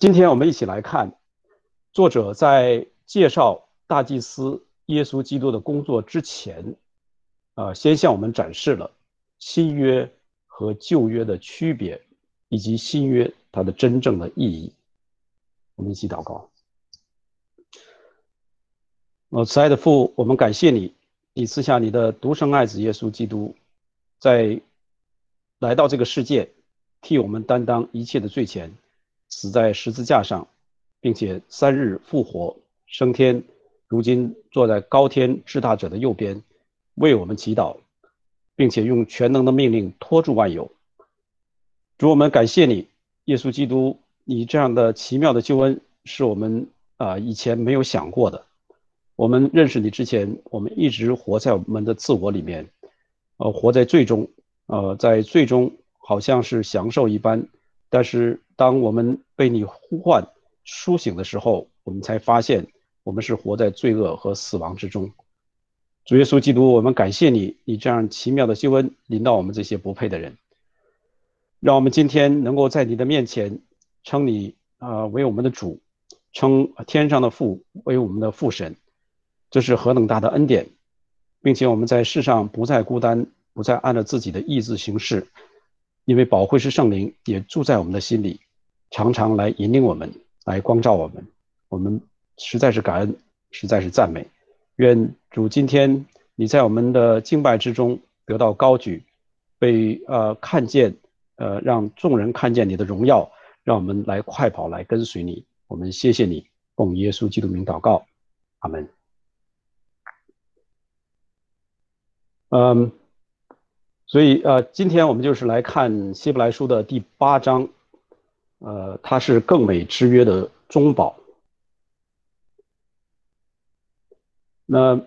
今天我们一起来看，作者在介绍大祭司耶稣基督的工作之前，啊，先向我们展示了新约和旧约的区别，以及新约它的真正的意义。我们一起祷告。我，慈爱的父，我们感谢你，你赐下你的独生爱子耶稣基督，在来到这个世界，替我们担当一切的罪前。死在十字架上，并且三日复活升天，如今坐在高天至大者的右边，为我们祈祷，并且用全能的命令托住万有。主，我们感谢你，耶稣基督，你这样的奇妙的救恩是我们啊以前没有想过的。我们认识你之前，我们一直活在我们的自我里面，呃，活在最终，呃，在最终好像是享受一般。但是，当我们被你呼唤、苏醒的时候，我们才发现我们是活在罪恶和死亡之中。主耶稣基督，我们感谢你，你这样奇妙的救恩临到我们这些不配的人，让我们今天能够在你的面前称你啊为我们的主，称天上的父为我们的父神，这是何等大的恩典，并且我们在世上不再孤单，不再按照自己的意志行事。因为宝贵是圣灵也住在我们的心里，常常来引领我们，来光照我们。我们实在是感恩，实在是赞美。愿主今天你在我们的敬拜之中得到高举，被呃看见，呃让众人看见你的荣耀，让我们来快跑来跟随你。我们谢谢你，奉耶稣基督名祷告，阿门。嗯。所以，呃，今天我们就是来看希伯来书的第八章，呃，它是更美之约的中保。那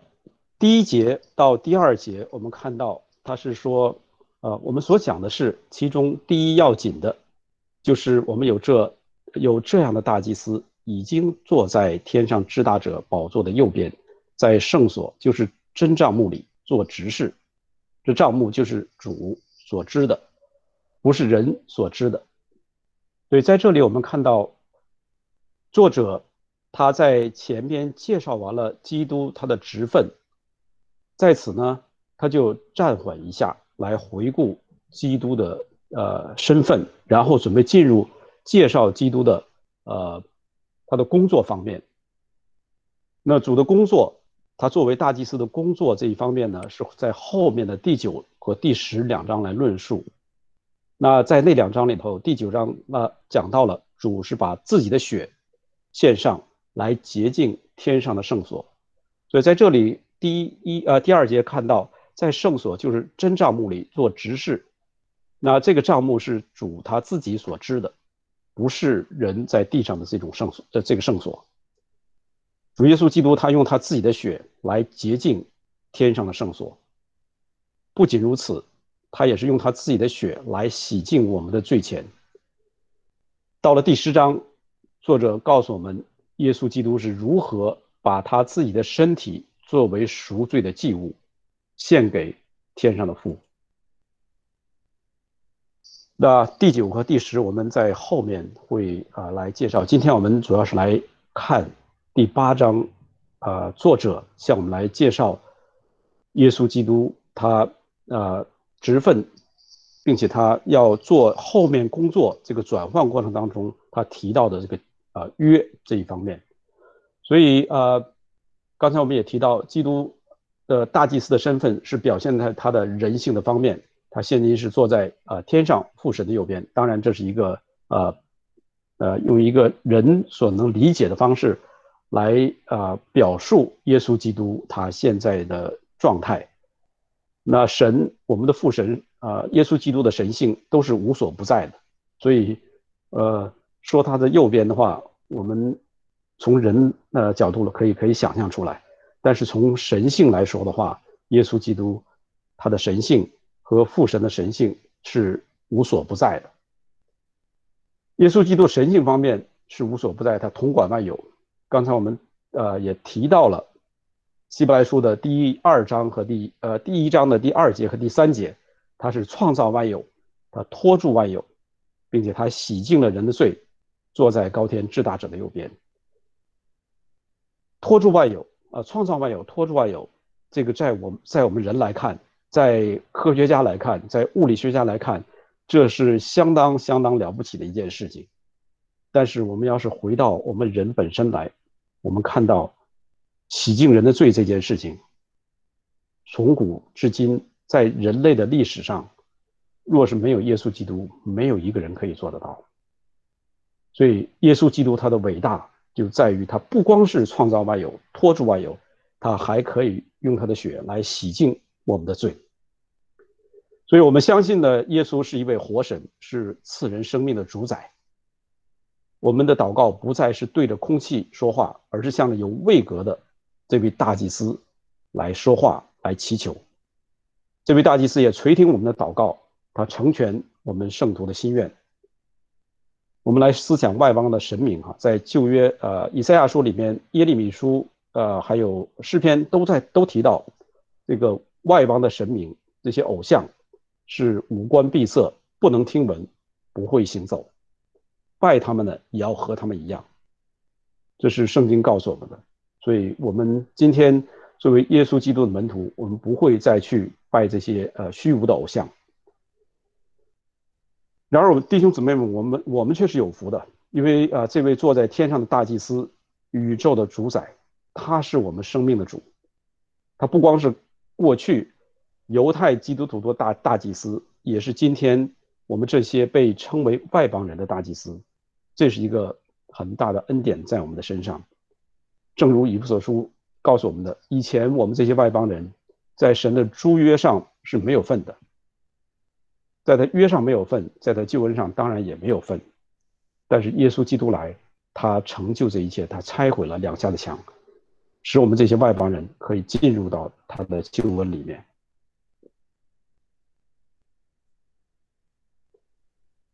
第一节到第二节，我们看到它是说，呃，我们所讲的是其中第一要紧的，就是我们有这有这样的大祭司，已经坐在天上至大者宝座的右边，在圣所，就是真帐幕里做执事。这账目就是主所知的，不是人所知的。所以在这里我们看到，作者他在前边介绍完了基督他的职分，在此呢，他就暂缓一下，来回顾基督的呃身份，然后准备进入介绍基督的呃他的工作方面。那主的工作。他作为大祭司的工作这一方面呢，是在后面的第九和第十两章来论述。那在那两章里头，第九章那讲到了主是把自己的血献上来洁净天上的圣所。所以在这里第一呃第二节看到，在圣所就是真账目里做执事。那这个账目是主他自己所知的，不是人在地上的这种圣所的这个圣所。主耶稣基督，他用他自己的血来洁净天上的圣所。不仅如此，他也是用他自己的血来洗净我们的罪前。到了第十章，作者告诉我们，耶稣基督是如何把他自己的身体作为赎罪的祭物，献给天上的父。那第九和第十，我们在后面会啊来介绍。今天我们主要是来看。第八章，啊，作者向我们来介绍耶稣基督他啊职分，并且他要做后面工作这个转换过程当中，他提到的这个啊约这一方面。所以啊，刚才我们也提到，基督的大祭司的身份是表现在他的人性的方面。他现今是坐在啊天上父神的右边。当然，这是一个呃呃用一个人所能理解的方式。来啊，表述耶稣基督他现在的状态。那神，我们的父神啊，耶稣基督的神性都是无所不在的。所以，呃，说他的右边的话，我们从人呃角度了可以可以想象出来。但是从神性来说的话，耶稣基督他的神性和父神的神性是无所不在的。耶稣基督神性方面是无所不在，他统管万有。刚才我们呃也提到了希伯来书的第二章和第呃第一章的第二节和第三节，他是创造万有，他托住万有，并且他洗净了人的罪，坐在高天至大者的右边。托住万有啊，创造万有，托住万有，这个在我们在我们人来看，在科学家来看，在物理学家来看，这是相当相当了不起的一件事情。但是我们要是回到我们人本身来，我们看到洗净人的罪这件事情，从古至今，在人类的历史上，若是没有耶稣基督，没有一个人可以做得到。所以，耶稣基督他的伟大。就在于他不光是创造万有、托住万有，他还可以用他的血来洗净我们的罪。所以，我们相信呢，耶稣是一位活神，是赐人生命的主宰。我们的祷告不再是对着空气说话，而是向着有位格的这位大祭司来说话、来祈求。这位大祭司也垂听我们的祷告，他成全我们圣徒的心愿。我们来思想外邦的神明哈，在旧约呃以赛亚书里面、耶利米书呃还有诗篇都在都提到，这个外邦的神明这些偶像是五官闭塞，不能听闻，不会行走，拜他们的也要和他们一样，这是圣经告诉我们的。所以，我们今天作为耶稣基督的门徒，我们不会再去拜这些呃虚无的偶像。然而，我们弟兄姊妹们，我们我们却是有福的，因为啊，这位坐在天上的大祭司，宇宙的主宰，他是我们生命的主。他不光是过去犹太基督徒的大大祭司，也是今天我们这些被称为外邦人的大祭司。这是一个很大的恩典在我们的身上。正如以弗所书告诉我们的，以前我们这些外邦人，在神的诸约上是没有份的。在他约上没有份，在他救恩上当然也没有份，但是耶稣基督来，他成就这一切，他拆毁了两下的墙，使我们这些外邦人可以进入到他的救恩里面。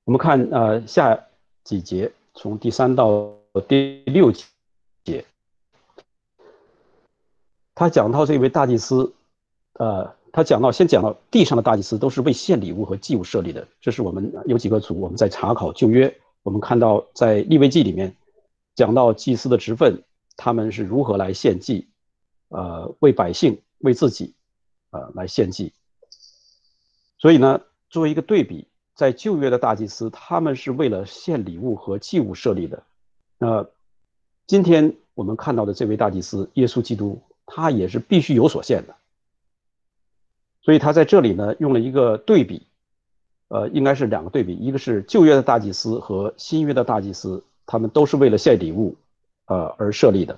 我们看呃下几节，从第三到第六节，他讲到这位大祭司，呃。他讲到，先讲到地上的大祭司都是为献礼物和祭物设立的。这是我们有几个组，我们在查考旧约，我们看到在立位记里面讲到祭司的职分，他们是如何来献祭，呃，为百姓、为自己，呃，来献祭。所以呢，作为一个对比，在旧约的大祭司，他们是为了献礼物和祭物设立的。那今天我们看到的这位大祭司耶稣基督，他也是必须有所献的。所以他在这里呢，用了一个对比，呃，应该是两个对比，一个是旧约的大祭司和新约的大祭司，他们都是为了献礼物，呃而设立的。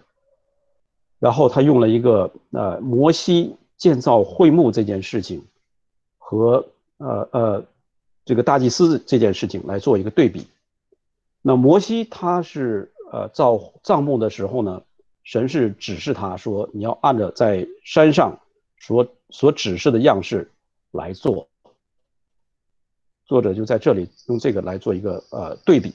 然后他用了一个呃摩西建造会幕这件事情，和呃呃这个大祭司这件事情来做一个对比。那摩西他是呃造帐幕的时候呢，神是指示他说，你要按照在山上。所所指示的样式来做，作者就在这里用这个来做一个呃对比。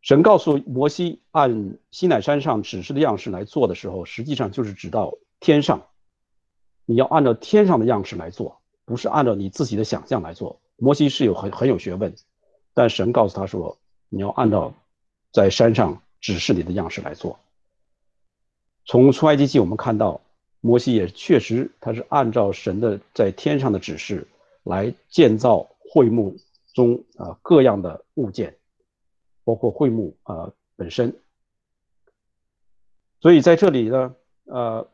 神告诉摩西按西乃山上指示的样式来做的时候，实际上就是指到天上，你要按照天上的样式来做，不是按照你自己的想象来做。摩西是有很很有学问，但神告诉他说，你要按照在山上指示你的样式来做。从出埃及记我们看到。摩西也确实，他是按照神的在天上的指示来建造会幕中啊各样的物件，包括会幕啊本身。所以在这里呢，呃，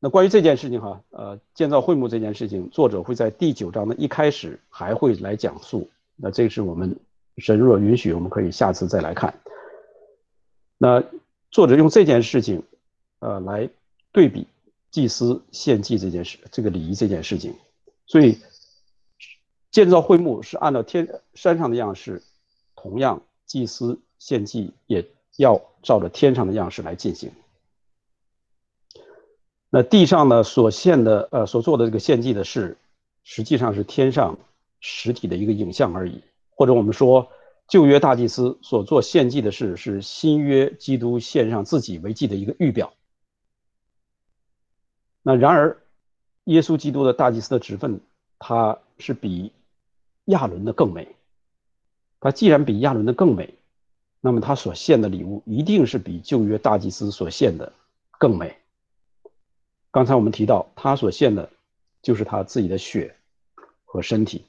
那关于这件事情哈，呃，建造会幕这件事情，作者会在第九章的一开始还会来讲述。那这是我们神若允许，我们可以下次再来看。那作者用这件事情，呃，来对比。祭司献祭这件事，这个礼仪这件事情，所以建造会幕是按照天山上的样式，同样祭司献祭也要照着天上的样式来进行。那地上呢所献的呃所做的这个献祭的事，实际上是天上实体的一个影像而已，或者我们说旧约大祭司所做献祭的事，是新约基督献上自己为祭的一个预表。那然而，耶稣基督的大祭司的职分，他是比亚伦的更美。他既然比亚伦的更美，那么他所献的礼物一定是比旧约大祭司所献的更美。刚才我们提到，他所献的，就是他自己的血和身体。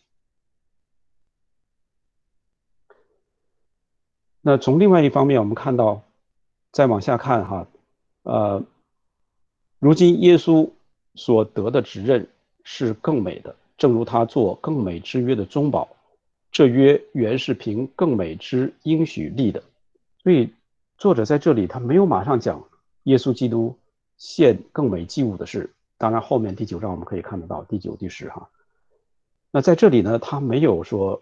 那从另外一方面，我们看到，再往下看哈，呃，如今耶稣所得的指认是更美的，正如他做更美之约的中保，这约原是凭更美之应许立的。所以作者在这里他没有马上讲耶稣基督。献更美祭物的事，当然后面第九章我们可以看得到第九、第十哈。那在这里呢，他没有说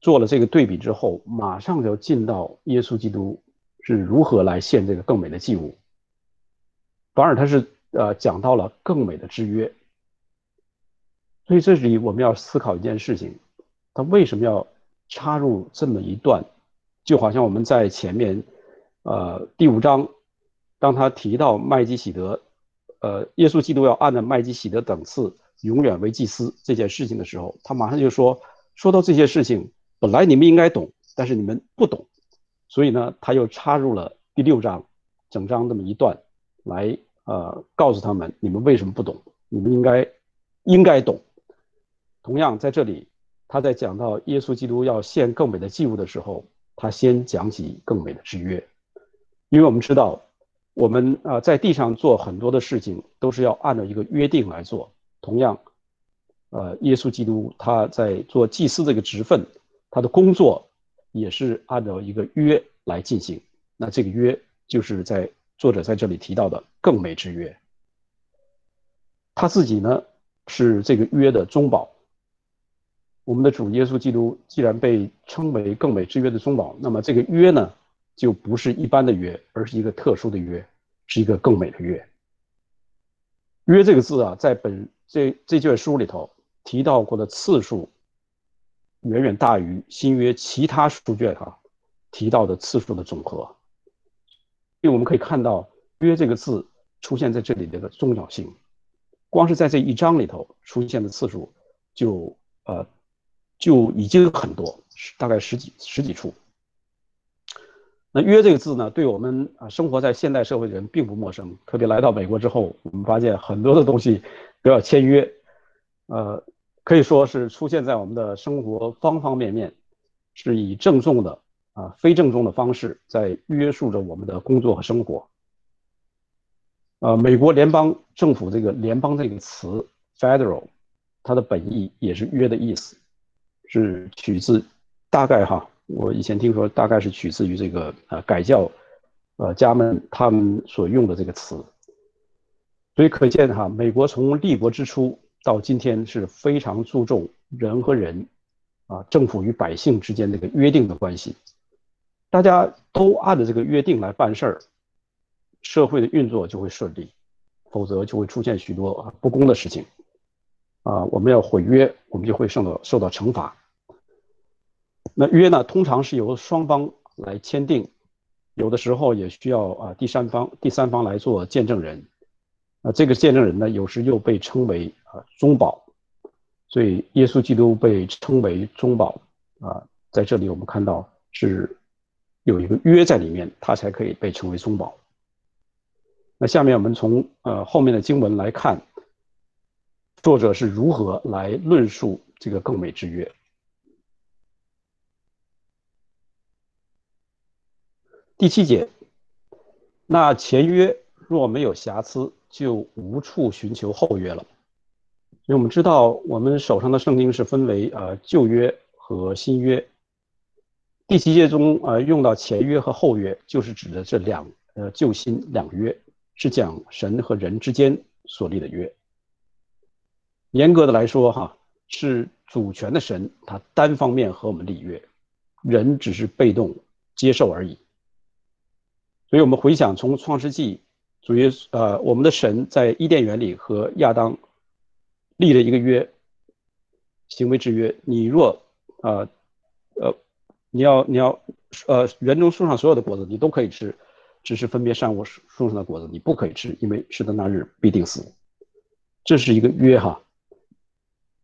做了这个对比之后，马上就进到耶稣基督是如何来献这个更美的祭物，反而他是呃讲到了更美的之约。所以这里我们要思考一件事情，他为什么要插入这么一段？就好像我们在前面呃第五章。当他提到麦基喜德，呃，耶稣基督要按照麦基喜德等次永远为祭司这件事情的时候，他马上就说，说到这些事情，本来你们应该懂，但是你们不懂，所以呢，他又插入了第六章，整章这么一段，来呃告诉他们，你们为什么不懂，你们应该应该懂。同样在这里，他在讲到耶稣基督要献更美的祭物的时候，他先讲起更美的之约，因为我们知道。我们啊，在地上做很多的事情，都是要按照一个约定来做。同样，呃，耶稣基督他在做祭司这个职分，他的工作也是按照一个约来进行。那这个约就是在作者在这里提到的更美之约。他自己呢是这个约的中保。我们的主耶稣基督既然被称为更美之约的中保，那么这个约呢？就不是一般的约，而是一个特殊的约，是一个更美的约。约这个字啊，在本这这卷书里头提到过的次数，远远大于新约其他书卷哈提到的次数的总和。因为我们可以看到约这个字出现在这里的重要性，光是在这一章里头出现的次数就呃就已经很多，大概十几十几处。那约这个字呢，对我们啊生活在现代社会的人并不陌生。特别来到美国之后，我们发现很多的东西都要签约，呃，可以说是出现在我们的生活方方面面，是以郑重的啊非正宗的方式在约束着我们的工作和生活。呃，美国联邦政府这个“联邦”这个词 “federal”，它的本意也是约的意思，是取自大概哈。我以前听说，大概是取自于这个呃改教，呃家们他们所用的这个词，所以可见哈，美国从立国之初到今天是非常注重人和人，啊政府与百姓之间这个约定的关系，大家都按着这个约定来办事儿，社会的运作就会顺利，否则就会出现许多不公的事情，啊我们要毁约，我们就会受到受到惩罚。那约呢，通常是由双方来签订，有的时候也需要啊第三方第三方来做见证人，啊这个见证人呢，有时又被称为啊中保，所以耶稣基督被称为中保啊，在这里我们看到是有一个约在里面，他才可以被称为中保。那下面我们从呃后面的经文来看，作者是如何来论述这个更美之约。第七节，那前约若没有瑕疵，就无处寻求后约了。因为我们知道，我们手上的圣经是分为呃旧约和新约。第七节中呃用到前约和后约，就是指的这两呃旧新两约，是讲神和人之间所立的约。严格的来说，哈是主权的神他单方面和我们立约，人只是被动接受而已。所以我们回想从创世纪，主耶稣呃，我们的神在伊甸园里和亚当立了一个约，行为之约。你若呃呃，你要你要呃，园中树上所有的果子你都可以吃，只是分别善恶树树上的果子你不可以吃，因为吃的那日必定死。这是一个约哈，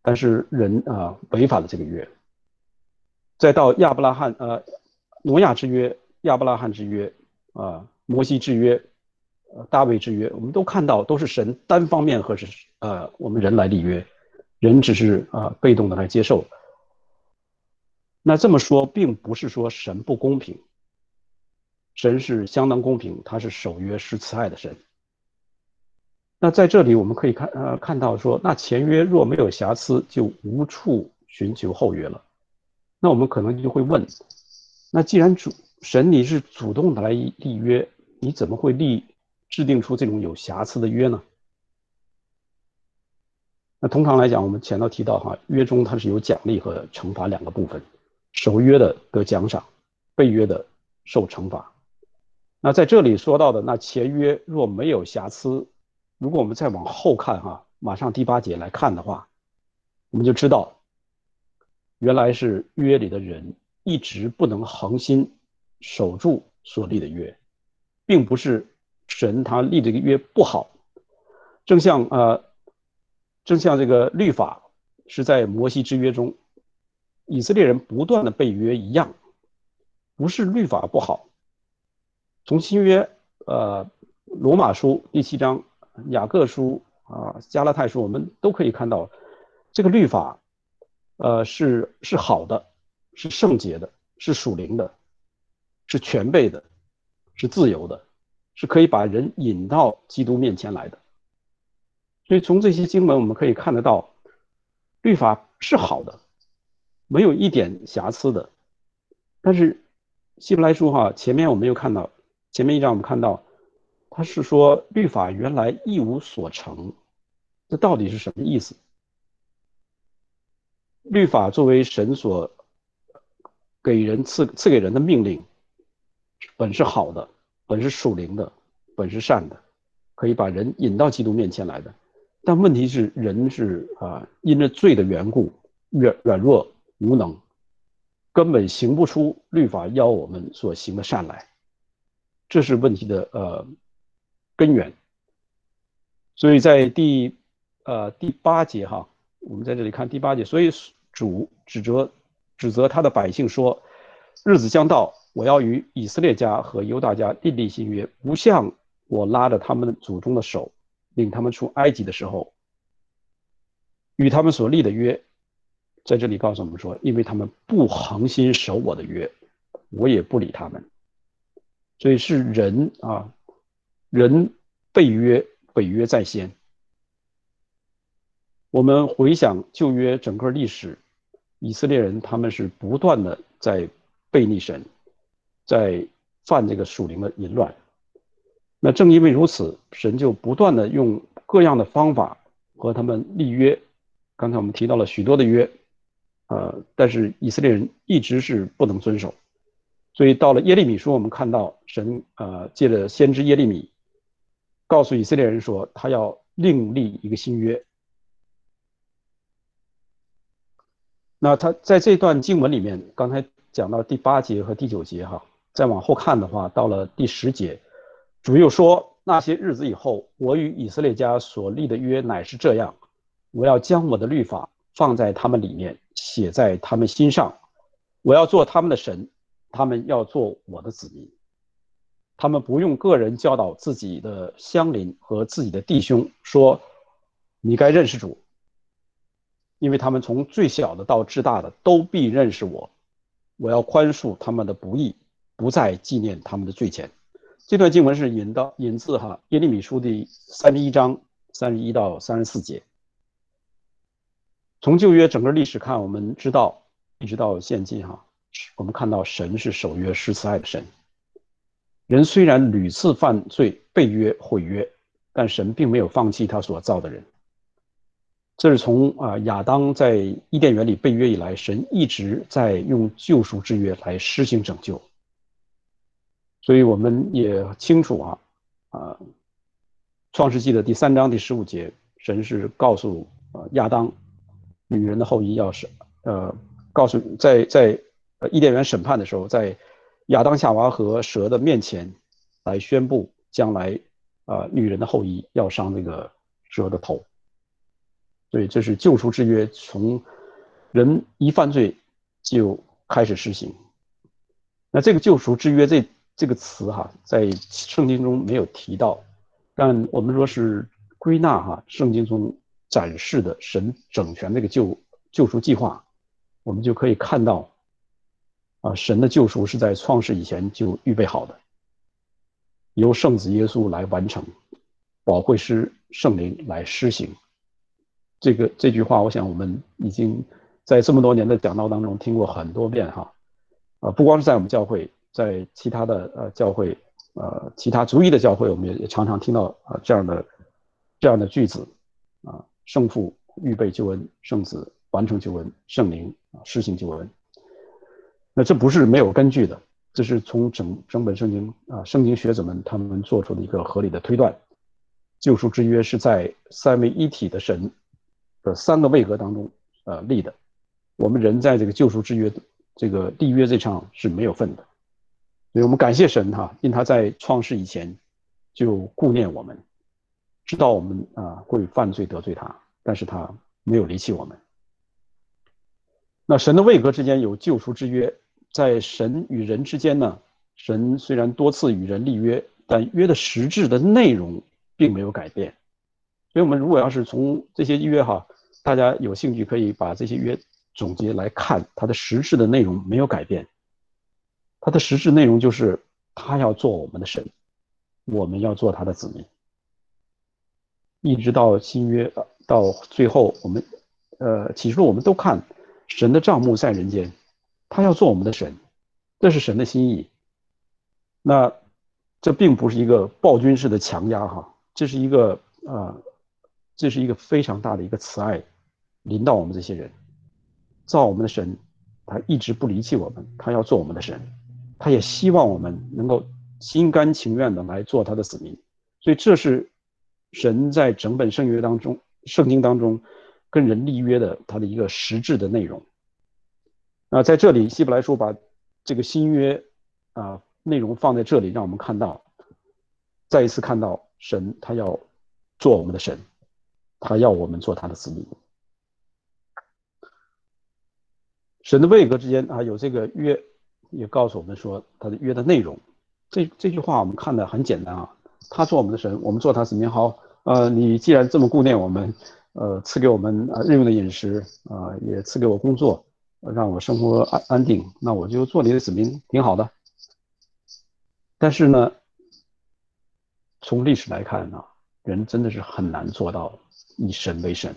但是人啊违反了这个约。再到亚伯拉罕呃挪亚之约。亚伯拉罕之约啊，摩西之约，呃，大卫之约，我们都看到都是神单方面和是呃我们人来立约，人只是啊被动的来接受。那这么说，并不是说神不公平，神是相当公平，他是守约施慈爱的神。那在这里我们可以看呃看到说，那前约若没有瑕疵，就无处寻求后约了。那我们可能就会问，那既然主神你是主动的来立约，你怎么会立制定出这种有瑕疵的约呢？那通常来讲，我们前头提到哈，约中它是有奖励和惩罚两个部分，守约的得奖赏，被约的受惩罚。那在这里说到的那前约若没有瑕疵。如果我们再往后看哈，马上第八节来看的话，我们就知道，原来是约里的人一直不能恒心守住所立的约，并不是神他立这个约不好，正像呃，正像这个律法是在摩西之约中，以色列人不断的被约一样，不是律法不好。从新约呃罗马书第七章。雅各书啊，加拉太书，我们都可以看到，这个律法，呃，是是好的，是圣洁的，是属灵的，是全备的，是自由的，是可以把人引到基督面前来的。所以从这些经文我们可以看得到，律法是好的，没有一点瑕疵的。但是希伯来书哈，前面我们又看到，前面一章我们看到。他是说律法原来一无所成，这到底是什么意思？律法作为神所给人赐赐给人的命令，本是好的，本是属灵的，本是善的，可以把人引到基督面前来的。但问题是，人是啊，因着罪的缘故，软软弱无能，根本行不出律法要我们所行的善来，这是问题的呃。根源，所以在第呃第八节哈，我们在这里看第八节，所以主指责指责他的百姓说：日子将到，我要与以色列家和犹大家订立新约，不像我拉着他们祖宗的手，领他们出埃及的时候，与他们所立的约，在这里告诉我们说，因为他们不恒心守我的约，我也不理他们，所以是人啊。人被约，北约在先。我们回想旧约整个历史，以色列人他们是不断的在背逆神，在犯这个属灵的淫乱。那正因为如此，神就不断的用各样的方法和他们立约。刚才我们提到了许多的约，呃，但是以色列人一直是不能遵守。所以到了耶利米书，我们看到神呃借着先知耶利米。告诉以色列人说，他要另立一个新约。那他在这段经文里面，刚才讲到第八节和第九节，哈，再往后看的话，到了第十节，主又说：那些日子以后，我与以色列家所立的约乃是这样，我要将我的律法放在他们里面，写在他们心上，我要做他们的神，他们要做我的子民。他们不用个人教导自己的乡邻和自己的弟兄说：“你该认识主，因为他们从最小的到至大的都必认识我。我要宽恕他们的不义，不再纪念他们的罪前。”这段经文是引到引自哈耶利米书第三十一章三十一到三十四节。从旧约整个历史看，我们知道一直到现今哈，我们看到神是守约施慈爱的神。人虽然屡次犯罪、被约、毁约，但神并没有放弃他所造的人。这是从啊亚当在伊甸园里被约以来，神一直在用救赎之约来施行拯救。所以我们也清楚啊，啊，创世纪的第三章第十五节，神是告诉呃亚当，女人的后裔要是呃，告诉在在伊甸园审判的时候，在。亚当夏娃和蛇的面前，来宣布将来，啊，女人的后裔要伤这个蛇的头。所以这是救赎之约，从人一犯罪就开始实行。那这个救赎之约，这这个词哈，在圣经中没有提到，但我们说是归纳哈，圣经中展示的神整全那个救救赎计划，我们就可以看到，啊，神的救赎是在创世以前就预备好的，由圣子耶稣来完成，保惠师圣灵来施行。这个这句话，我想我们已经在这么多年的讲道当中听过很多遍哈，啊，不光是在我们教会，在其他的呃教会，呃，其他族裔的教会，我们也也常常听到啊这样的这样的句子，啊，圣父预备救恩，圣子完成救恩，圣灵啊施行救恩。那这不是没有根据的，这是从整整本圣经啊，圣经学者们他们做出的一个合理的推断，救赎之约是在三位一体的神。的三个位格当中，呃，立的，我们人在这个救赎之约，这个立约这场是没有份的，所以我们感谢神哈，因他在创世以前就顾念我们，知道我们啊会犯罪得罪他，但是他没有离弃我们。那神的位格之间有救赎之约，在神与人之间呢，神虽然多次与人立约，但约的实质的内容并没有改变，所以我们如果要是从这些约哈。大家有兴趣可以把这些约总结来看，它的实质的内容没有改变。它的实质内容就是他要做我们的神，我们要做他的子民。一直到新约到最后，我们呃，其实我们都看神的账目在人间，他要做我们的神，这是神的心意。那这并不是一个暴君式的强压哈，这是一个啊，这是一个非常大的一个慈爱。临到我们这些人，造我们的神，他一直不离弃我们，他要做我们的神，他也希望我们能够心甘情愿的来做他的子民，所以这是神在整本圣约当中、圣经当中跟人立约的他的一个实质的内容。那在这里，希伯来书把这个新约啊内容放在这里，让我们看到，再一次看到神他要做我们的神，他要我们做他的子民。神的位格之间啊有这个约，也告诉我们说他的约的内容。这这句话我们看的很简单啊，他做我们的神，我们做他子民。好，呃，你既然这么顾念我们，呃，赐给我们啊日用的饮食啊，也赐给我工作，让我生活安安定，那我就做你的子民，挺好的。但是呢，从历史来看呢，人真的是很难做到以神为神。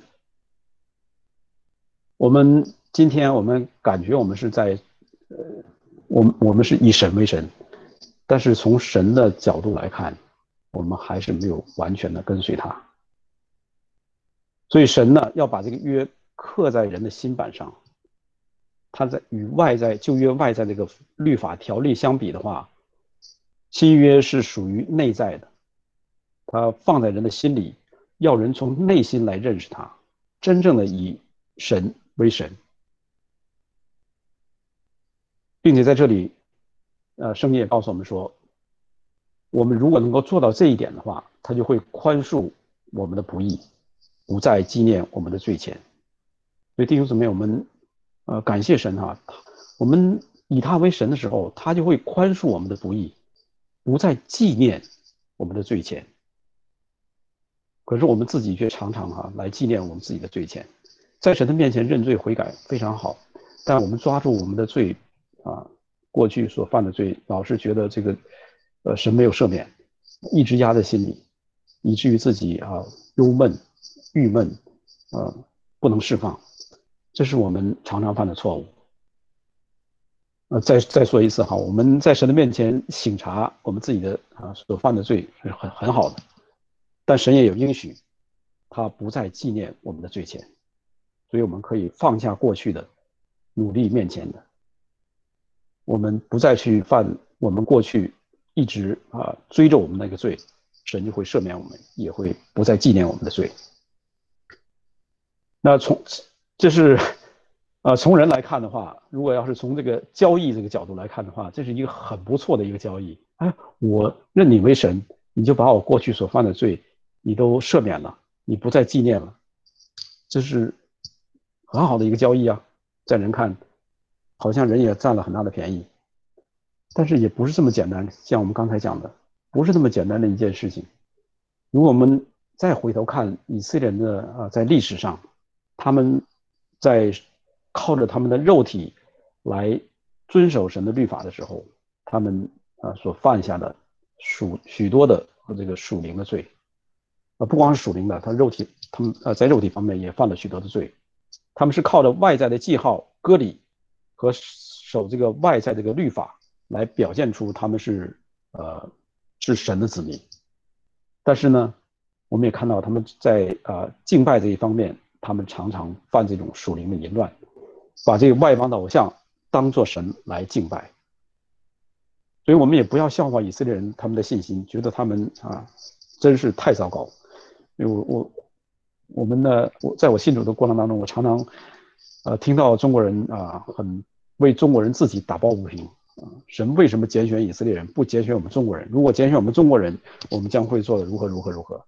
我们。今天我们感觉我们是在，呃，我们我们是以神为神，但是从神的角度来看，我们还是没有完全的跟随他。所以神呢，要把这个约刻在人的心板上。他在与外在旧约外在这个律法条例相比的话，新约是属于内在的，它放在人的心里，要人从内心来认识他，真正的以神为神。并且在这里，呃，圣经也告诉我们说，我们如果能够做到这一点的话，他就会宽恕我们的不义，不再纪念我们的罪前。所以弟兄姊妹，我们呃感谢神哈，我们以他为神的时候，他就会宽恕我们的不义，不再纪念我们的罪前。可是我们自己却常常哈来纪念我们自己的罪前，在神的面前认罪悔改非常好，但我们抓住我们的罪。啊，过去所犯的罪，老是觉得这个，呃，神没有赦免，一直压在心里，以至于自己啊忧闷、郁闷，呃，不能释放，这是我们常常犯的错误。呃，再再说一次哈，我们在神的面前省察我们自己的啊所犯的罪是很很好的，但神也有应许，他不再纪念我们的罪前，所以我们可以放下过去的，努力面前的。我们不再去犯我们过去一直啊追着我们那个罪，神就会赦免我们，也会不再纪念我们的罪。那从这是啊从人来看的话，如果要是从这个交易这个角度来看的话，这是一个很不错的一个交易。哎，我认你为神，你就把我过去所犯的罪你都赦免了，你不再纪念了，这是很好的一个交易啊，在人看。好像人也占了很大的便宜，但是也不是这么简单，像我们刚才讲的，不是这么简单的一件事情。如果我们再回头看以色列人的啊，在历史上，他们在靠着他们的肉体来遵守神的律法的时候，他们啊所犯下的属许多的这个属灵的罪，啊不光是属灵的，他肉体他们呃在肉体方面也犯了许多的罪，他们是靠着外在的记号割礼和守这个外在这个律法。来表现出他们是呃是神的子民，但是呢，我们也看到他们在呃敬拜这一方面，他们常常犯这种属灵的淫乱，把这个外邦的偶像当做神来敬拜，所以我们也不要笑话以色列人他们的信心，觉得他们啊真是太糟糕，因为我我我们呢，我在我信主的过程当中，我常常呃听到中国人啊很为中国人自己打抱不平啊。神为什么拣选以色列人，不拣选我们中国人？如果拣选我们中国人，我们将会做的如何如何如何？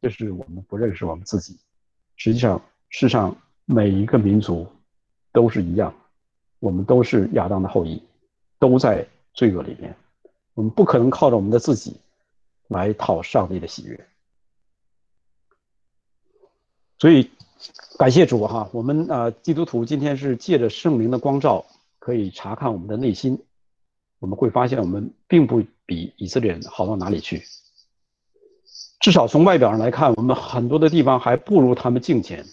这是我们不认识我们自己。实际上，世上每一个民族都是一样，我们都是亚当的后裔，都在罪恶里面。我们不可能靠着我们的自己来讨上帝的喜悦。所以，感谢主哈，我们啊，基督徒今天是借着圣灵的光照，可以查看我们的内心。我们会发现，我们并不比以色列人好到哪里去。至少从外表上来看，我们很多的地方还不如他们敬虔。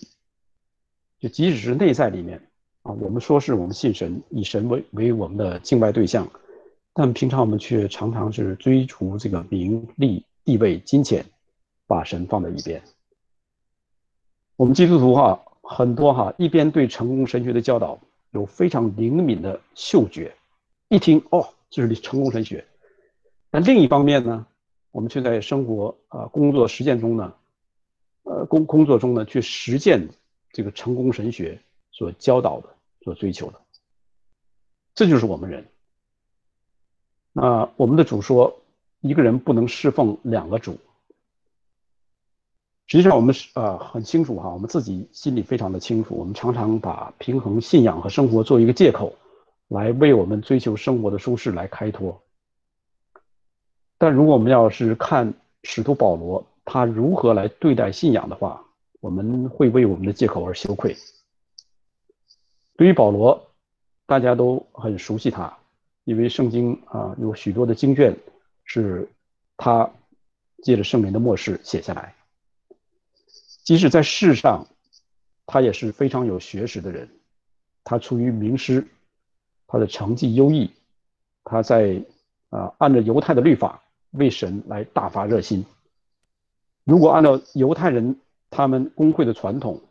就即使是内在里面啊，我们说是我们信神，以神为为我们的敬拜对象，但平常我们却常常是追逐这个名利、地位、金钱，把神放在一边。我们基督徒哈很多哈，一边对成功神学的教导有非常灵敏的嗅觉，一听哦。就是成功神学，但另一方面呢，我们却在生活啊、工作实践中呢，呃工工作中呢去实践这个成功神学所教导的、所追求的，这就是我们人。那我们的主说，一个人不能侍奉两个主。实际上，我们是啊很清楚哈，我们自己心里非常的清楚，我们常常把平衡信仰和生活做一个借口。来为我们追求生活的舒适来开脱。但如果我们要是看使徒保罗他如何来对待信仰的话，我们会为我们的借口而羞愧。对于保罗，大家都很熟悉他，因为圣经啊有许多的经卷是他借着圣灵的漠视写下来。即使在世上，他也是非常有学识的人，他出于名师。他的成绩优异，他在啊按照犹太的律法为神来大发热心。如果按照犹太人他们工会的传统，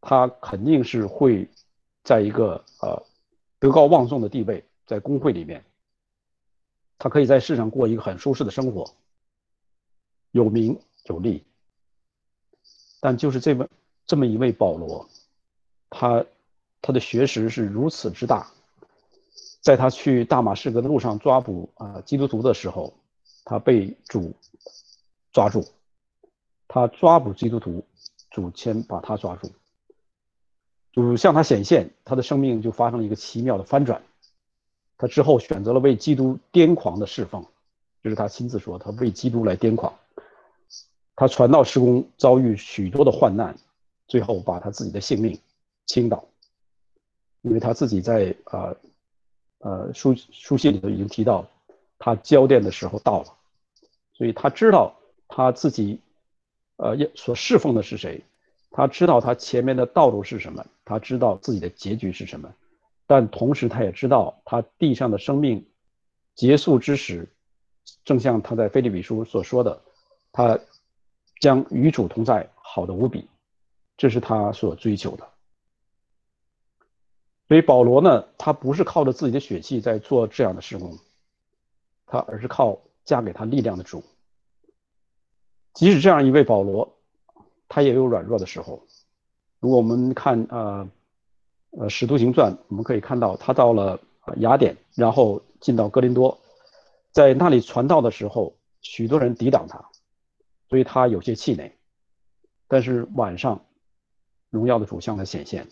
他肯定是会在一个呃德高望重的地位，在工会里面，他可以在世上过一个很舒适的生活，有名有利。但就是这么这么一位保罗，他他的学识是如此之大。在他去大马士革的路上抓捕啊基督徒的时候，他被主抓住。他抓捕基督徒，主先把他抓住。主向他显现，他的生命就发生了一个奇妙的翻转。他之后选择了为基督癫狂的侍奉，这是他亲自说，他为基督来癫狂。他传道施工遭遇许多的患难，最后把他自己的性命倾倒，因为他自己在啊。呃，书书信里头已经提到，他交电的时候到了，所以他知道他自己，呃，要所侍奉的是谁，他知道他前面的道路是什么，他知道自己的结局是什么，但同时他也知道他地上的生命结束之时，正像他在菲利比书所说的，他将与主同在，好的无比，这是他所追求的。所以保罗呢，他不是靠着自己的血气在做这样的施工，他而是靠加给他力量的主。即使这样一位保罗，他也有软弱的时候。如果我们看呃呃《使徒行传》，我们可以看到他到了雅典，然后进到哥林多，在那里传道的时候，许多人抵挡他，所以他有些气馁。但是晚上，荣耀的主向他显现。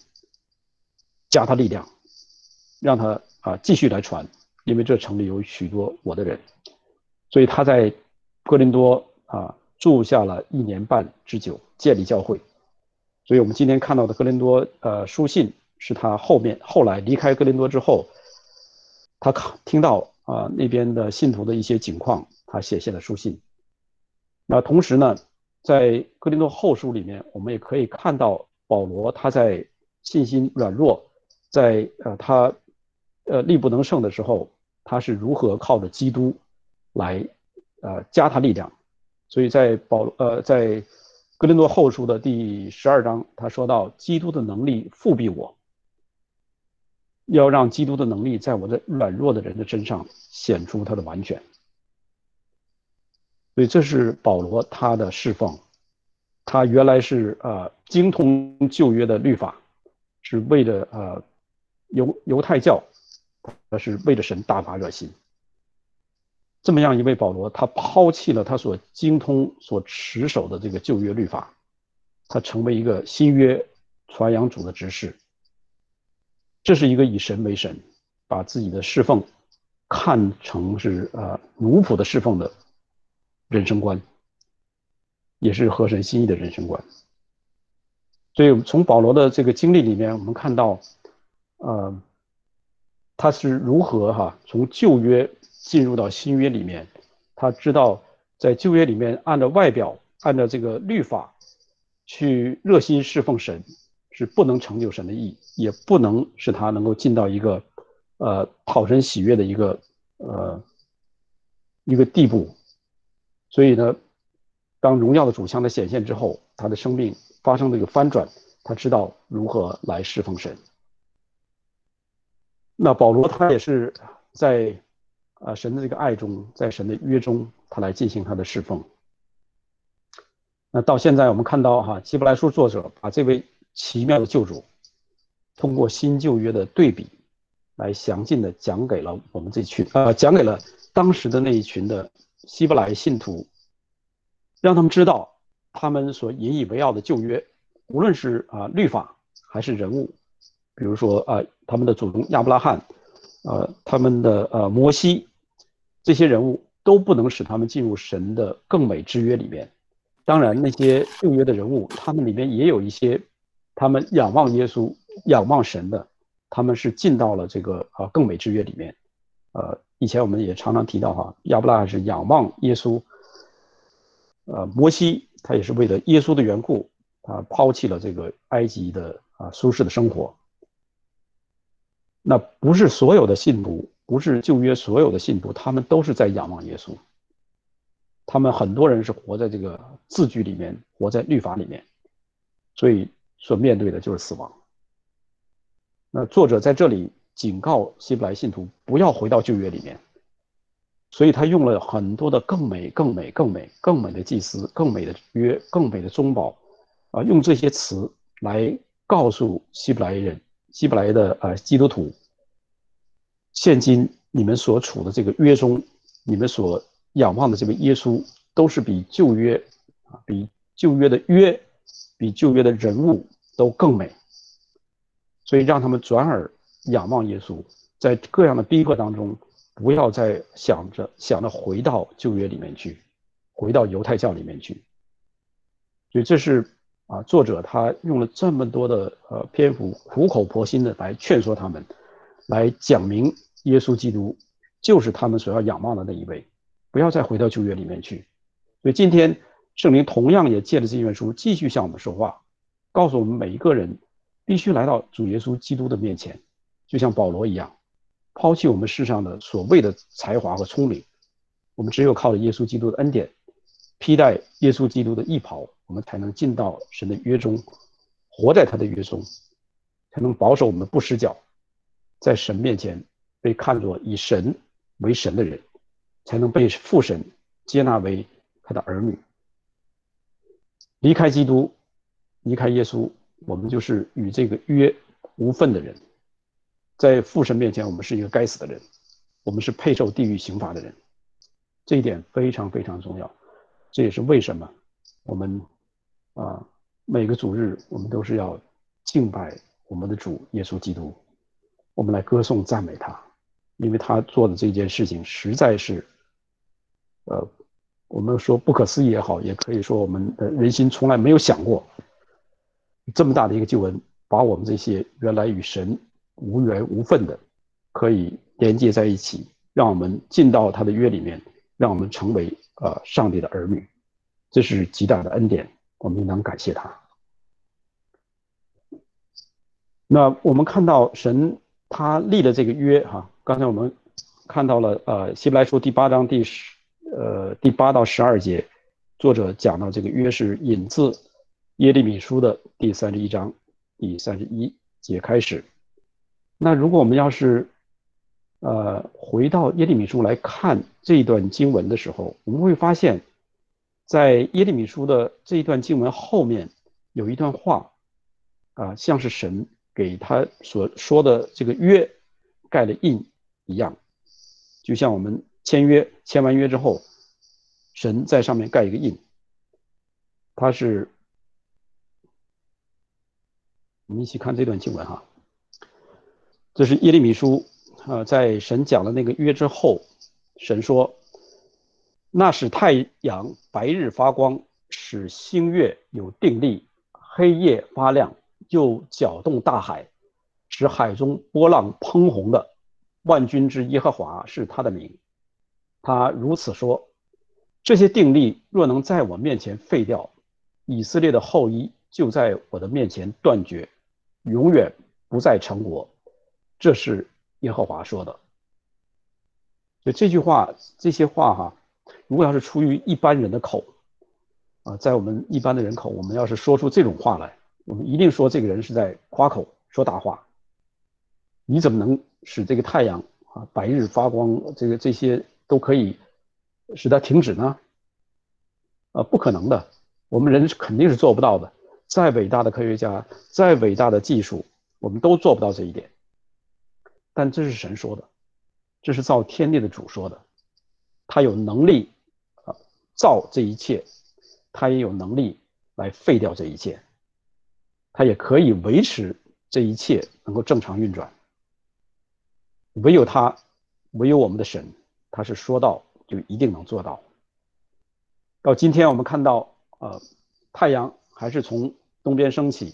加他力量，让他啊继续来传，因为这城里有许多我的人。所以他在哥林多啊住下了一年半之久，建立教会。所以我们今天看到的哥林多呃书信，是他后面后来离开哥林多之后，他看听到啊那边的信徒的一些情况，他写下的书信。那同时呢，在哥林多后书里面，我们也可以看到保罗他在信心软弱，在呃他呃力不能胜的时候，他是如何靠着基督来呃加他力量。所以在保呃在哥林多后书的第十二章，他说到基督的能力复辟我，要让基督的能力在我的软弱的人的身上显出他的完全。所以这是保罗他的释放，他原来是呃精通旧约的律法，是为了呃犹犹太教，他是为了神大发热心。这么样一位保罗，他抛弃了他所精通、所持守的这个旧约律法，他成为一个新约传扬主的执事。这是一个以神为神，把自己的侍奉看成是呃奴仆的侍奉的。人生观，也是合神心意的人生观。所以，从保罗的这个经历里面，我们看到，呃，他是如何哈从旧约进入到新约里面。他知道，在旧约里面，按照外表、按照这个律法去热心侍奉神，是不能成就神的意，也不能使他能够进到一个呃讨神喜悦的一个呃一个地步。所以呢，当荣耀的主向他显现之后，他的生命发生了一个翻转，他知道如何来侍奉神。那保罗他也是在啊神的这个爱中，在神的约中，他来进行他的侍奉。那到现在我们看到哈，希伯来书作者把这位奇妙的救主，通过新旧约的对比，来详尽的讲给了我们这群啊，讲给了当时的那一群的。希伯来信徒，让他们知道他们所引以为傲的旧约，无论是啊律法还是人物，比如说啊他们的祖宗亚伯拉罕，呃他们的呃摩西，这些人物都不能使他们进入神的更美之约里面。当然，那些旧约的人物，他们里面也有一些，他们仰望耶稣、仰望神的，他们是进到了这个啊更美之约里面，呃。以前我们也常常提到哈，亚伯拉罕是仰望耶稣，呃，摩西他也是为了耶稣的缘故，他抛弃了这个埃及的啊舒适的生活。那不是所有的信徒，不是旧约所有的信徒，他们都是在仰望耶稣。他们很多人是活在这个字句里面，活在律法里面，所以所面对的就是死亡。那作者在这里。警告希伯来信徒不要回到旧约里面，所以他用了很多的更美、更美、更美、更美的祭司、更美的约、更美的中保，啊，用这些词来告诉希伯来人、希伯来的呃基督徒，现今你们所处的这个约中，你们所仰望的这位耶稣，都是比旧约啊，比旧约的约，比旧约的人物都更美，所以让他们转而。仰望耶稣，在各样的逼迫当中，不要再想着想着回到旧约里面去，回到犹太教里面去。所以这是啊，作者他用了这么多的呃篇幅，苦口婆心的来劝说他们，来讲明耶稣基督就是他们所要仰望的那一位，不要再回到旧约里面去。所以今天圣灵同样也借着这卷书继续向我们说话，告诉我们每一个人必须来到主耶稣基督的面前。就像保罗一样，抛弃我们世上的所谓的才华和聪明，我们只有靠着耶稣基督的恩典，披戴耶稣基督的义袍，我们才能进到神的约中，活在他的约中，才能保守我们不失脚，在神面前被看作以神为神的人，才能被父神接纳为他的儿女。离开基督，离开耶稣，我们就是与这个约无份的人。在父神面前，我们是一个该死的人，我们是配受地狱刑罚的人，这一点非常非常重要。这也是为什么我们啊每个主日我们都是要敬拜我们的主耶稣基督，我们来歌颂赞美他，因为他做的这件事情实在是，呃，我们说不可思议也好，也可以说我们的人心从来没有想过，这么大的一个救恩，把我们这些原来与神无缘无分的，可以连接在一起，让我们进到他的约里面，让我们成为呃上帝的儿女，这是极大的恩典，我们应当感谢他。那我们看到神他立的这个约哈。刚才我们看到了，呃，希伯来书第八章第十，呃，第八到十二节，作者讲到这个约是引自耶利米书的第三十一章第三十一节开始。那如果我们要是，呃，回到耶利米书来看这一段经文的时候，我们会发现，在耶利米书的这一段经文后面有一段话，啊，像是神给他所说的这个约盖了印。一样，就像我们签约，签完约之后，神在上面盖一个印。他是，我们一起看这段经文哈。这是耶利米书啊，在神讲了那个约之后，神说：“那使太阳白日发光，使星月有定力，黑夜发亮，又搅动大海，使海中波浪喷红的。”万军之耶和华是他的名，他如此说：这些定力若能在我面前废掉，以色列的后裔就在我的面前断绝，永远不再成国。这是耶和华说的。就这句话，这些话哈，如果要是出于一般人的口，啊，在我们一般的人口，我们要是说出这种话来，我们一定说这个人是在夸口，说大话。你怎么能？使这个太阳啊白日发光，这个这些都可以使它停止呢？啊，不可能的，我们人肯定是做不到的。再伟大的科学家，再伟大的技术，我们都做不到这一点。但这是神说的，这是造天地的主说的，他有能力啊造这一切，他也有能力来废掉这一切，他也可以维持这一切能够正常运转。唯有他，唯有我们的神，他是说到就一定能做到。到今天我们看到，呃，太阳还是从东边升起，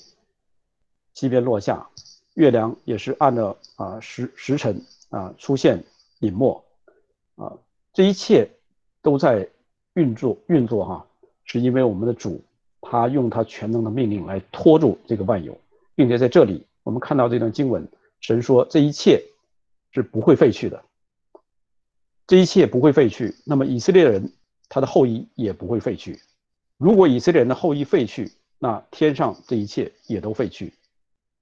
西边落下，月亮也是按照啊时时辰啊出现隐没，啊，这一切都在运作运作哈，是因为我们的主他用他全能的命令来拖住这个万有，并且在这里我们看到这段经文，神说这一切。是不会废去的，这一切不会废去。那么以色列人他的后裔也不会废去。如果以色列人的后裔废去，那天上这一切也都废去。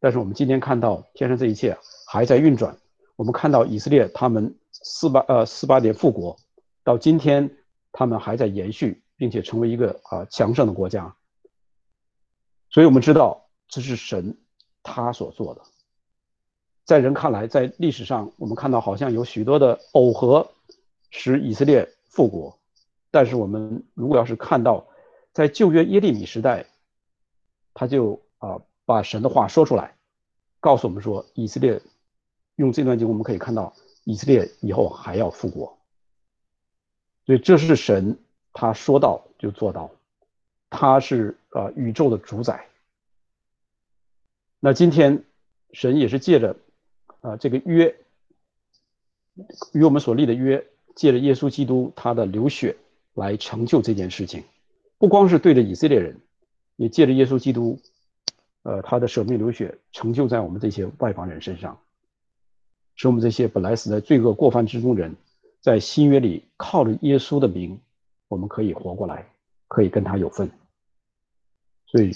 但是我们今天看到天上这一切还在运转。我们看到以色列他们四八呃四八年复国，到今天他们还在延续，并且成为一个啊强盛的国家。所以我们知道这是神他所做的。在人看来，在历史上，我们看到好像有许多的耦合使以色列复国，但是我们如果要是看到在旧约耶利米时代，他就啊把神的话说出来，告诉我们说，以色列用这段经，我们可以看到以色列以后还要复国，所以这是神他说到就做到，他是啊宇宙的主宰。那今天神也是借着。啊，这个约与我们所立的约，借着耶稣基督他的流血来成就这件事情，不光是对着以色列人，也借着耶稣基督，呃，他的舍命流血成就在我们这些外邦人身上，使我们这些本来死在罪恶过犯之中人，在新约里靠着耶稣的名，我们可以活过来，可以跟他有份。所以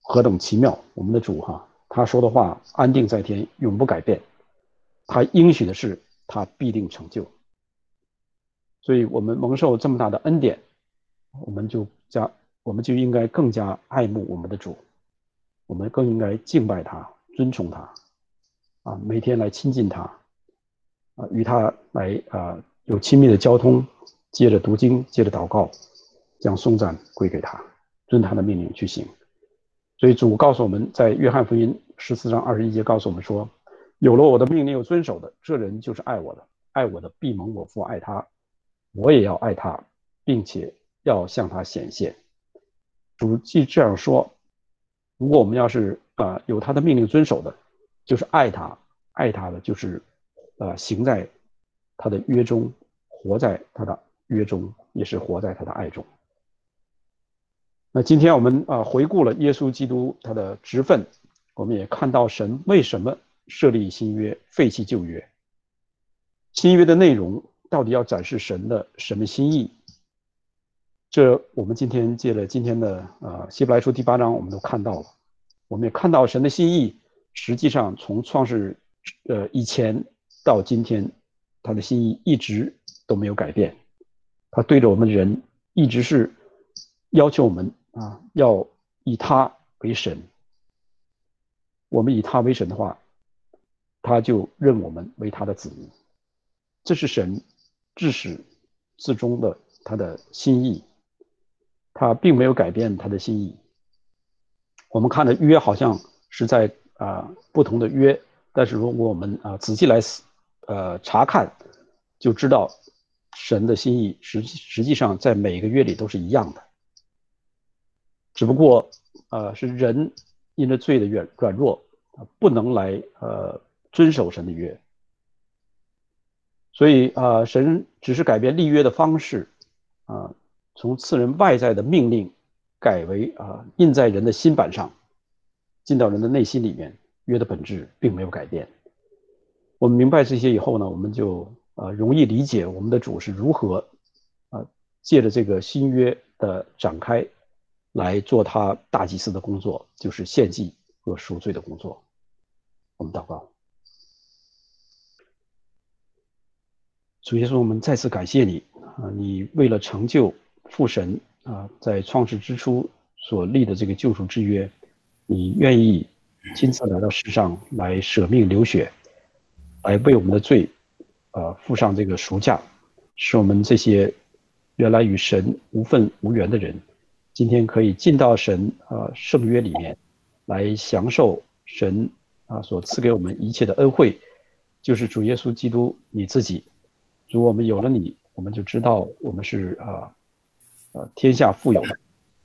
何等奇妙，我们的主哈！他说的话安定在天，永不改变。他应许的事，他必定成就。所以，我们蒙受这么大的恩典，我们就加，我们就应该更加爱慕我们的主，我们更应该敬拜他、尊崇他，啊，每天来亲近他，啊，与他来啊有亲密的交通，接着读经，接着祷告，将颂赞归给他，遵他的命令去行。所以主告诉我们在约翰福音十四章二十一节告诉我们说：“有了我的命令又遵守的，这人就是爱我的。爱我的必蒙我父爱他，我也要爱他，并且要向他显现。主既这样说，如果我们要是啊有他的命令遵守的，就是爱他，爱他的就是啊行在他的约中，活在他的约中，也是活在他的爱中。那今天我们啊回顾了耶稣基督他的职分，我们也看到神为什么设立新约，废弃旧约。新约的内容到底要展示神的什么心意？这我们今天借了今天的呃希伯来书第八章，我们都看到了。我们也看到神的心意，实际上从创世呃以前到今天，他的心意一直都没有改变。他对着我们人一直是要求我们啊，要以他为神。我们以他为神的话，他就认我们为他的子民。这是神自始至终的他的心意，他并没有改变他的心意。我们看的约好像是在啊不同的约，但是如果我们啊仔细来呃查看，就知道神的心意实实际上在每一个约里都是一样的，只不过呃是人因着罪的软软弱不能来呃遵守神的约。所以啊，神只是改变立约的方式，啊，从赐人外在的命令改为啊印在人的心板上，进到人的内心里面。约的本质并没有改变。我们明白这些以后呢，我们就啊容易理解我们的主是如何啊借着这个新约的展开来做他大祭司的工作，就是献祭和赎罪的工作。我们祷告。主耶稣，我们再次感谢你啊！你为了成就父神啊在创世之初所立的这个救赎之约，你愿意亲自来到世上来舍命流血，来为我们的罪啊付上这个赎价，使我们这些原来与神无份无缘的人，今天可以进到神啊圣约里面，来享受神啊所赐给我们一切的恩惠，就是主耶稣基督你自己。如果我们有了你，我们就知道我们是啊，呃天下富有，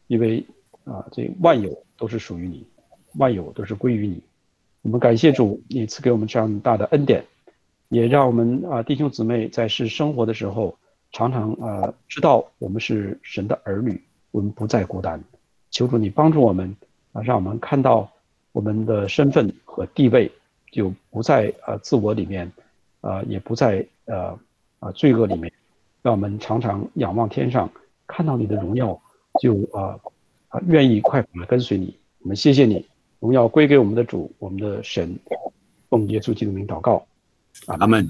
因为啊，这万有都是属于你，万有都是归于你。我们感谢主，你赐给我们这样大的恩典，也让我们啊弟兄姊妹在世生活的时候，常常啊知道我们是神的儿女，我们不再孤单。求主你帮助我们啊，让我们看到我们的身份和地位，就不在啊自我里面，啊也不在呃。啊，罪恶里面，让我们常常仰望天上，看到你的荣耀，就啊啊愿意快跑来跟随你。我们谢谢你，荣耀归给我们的主，我们的神，奉耶稣基督名祷告，阿门。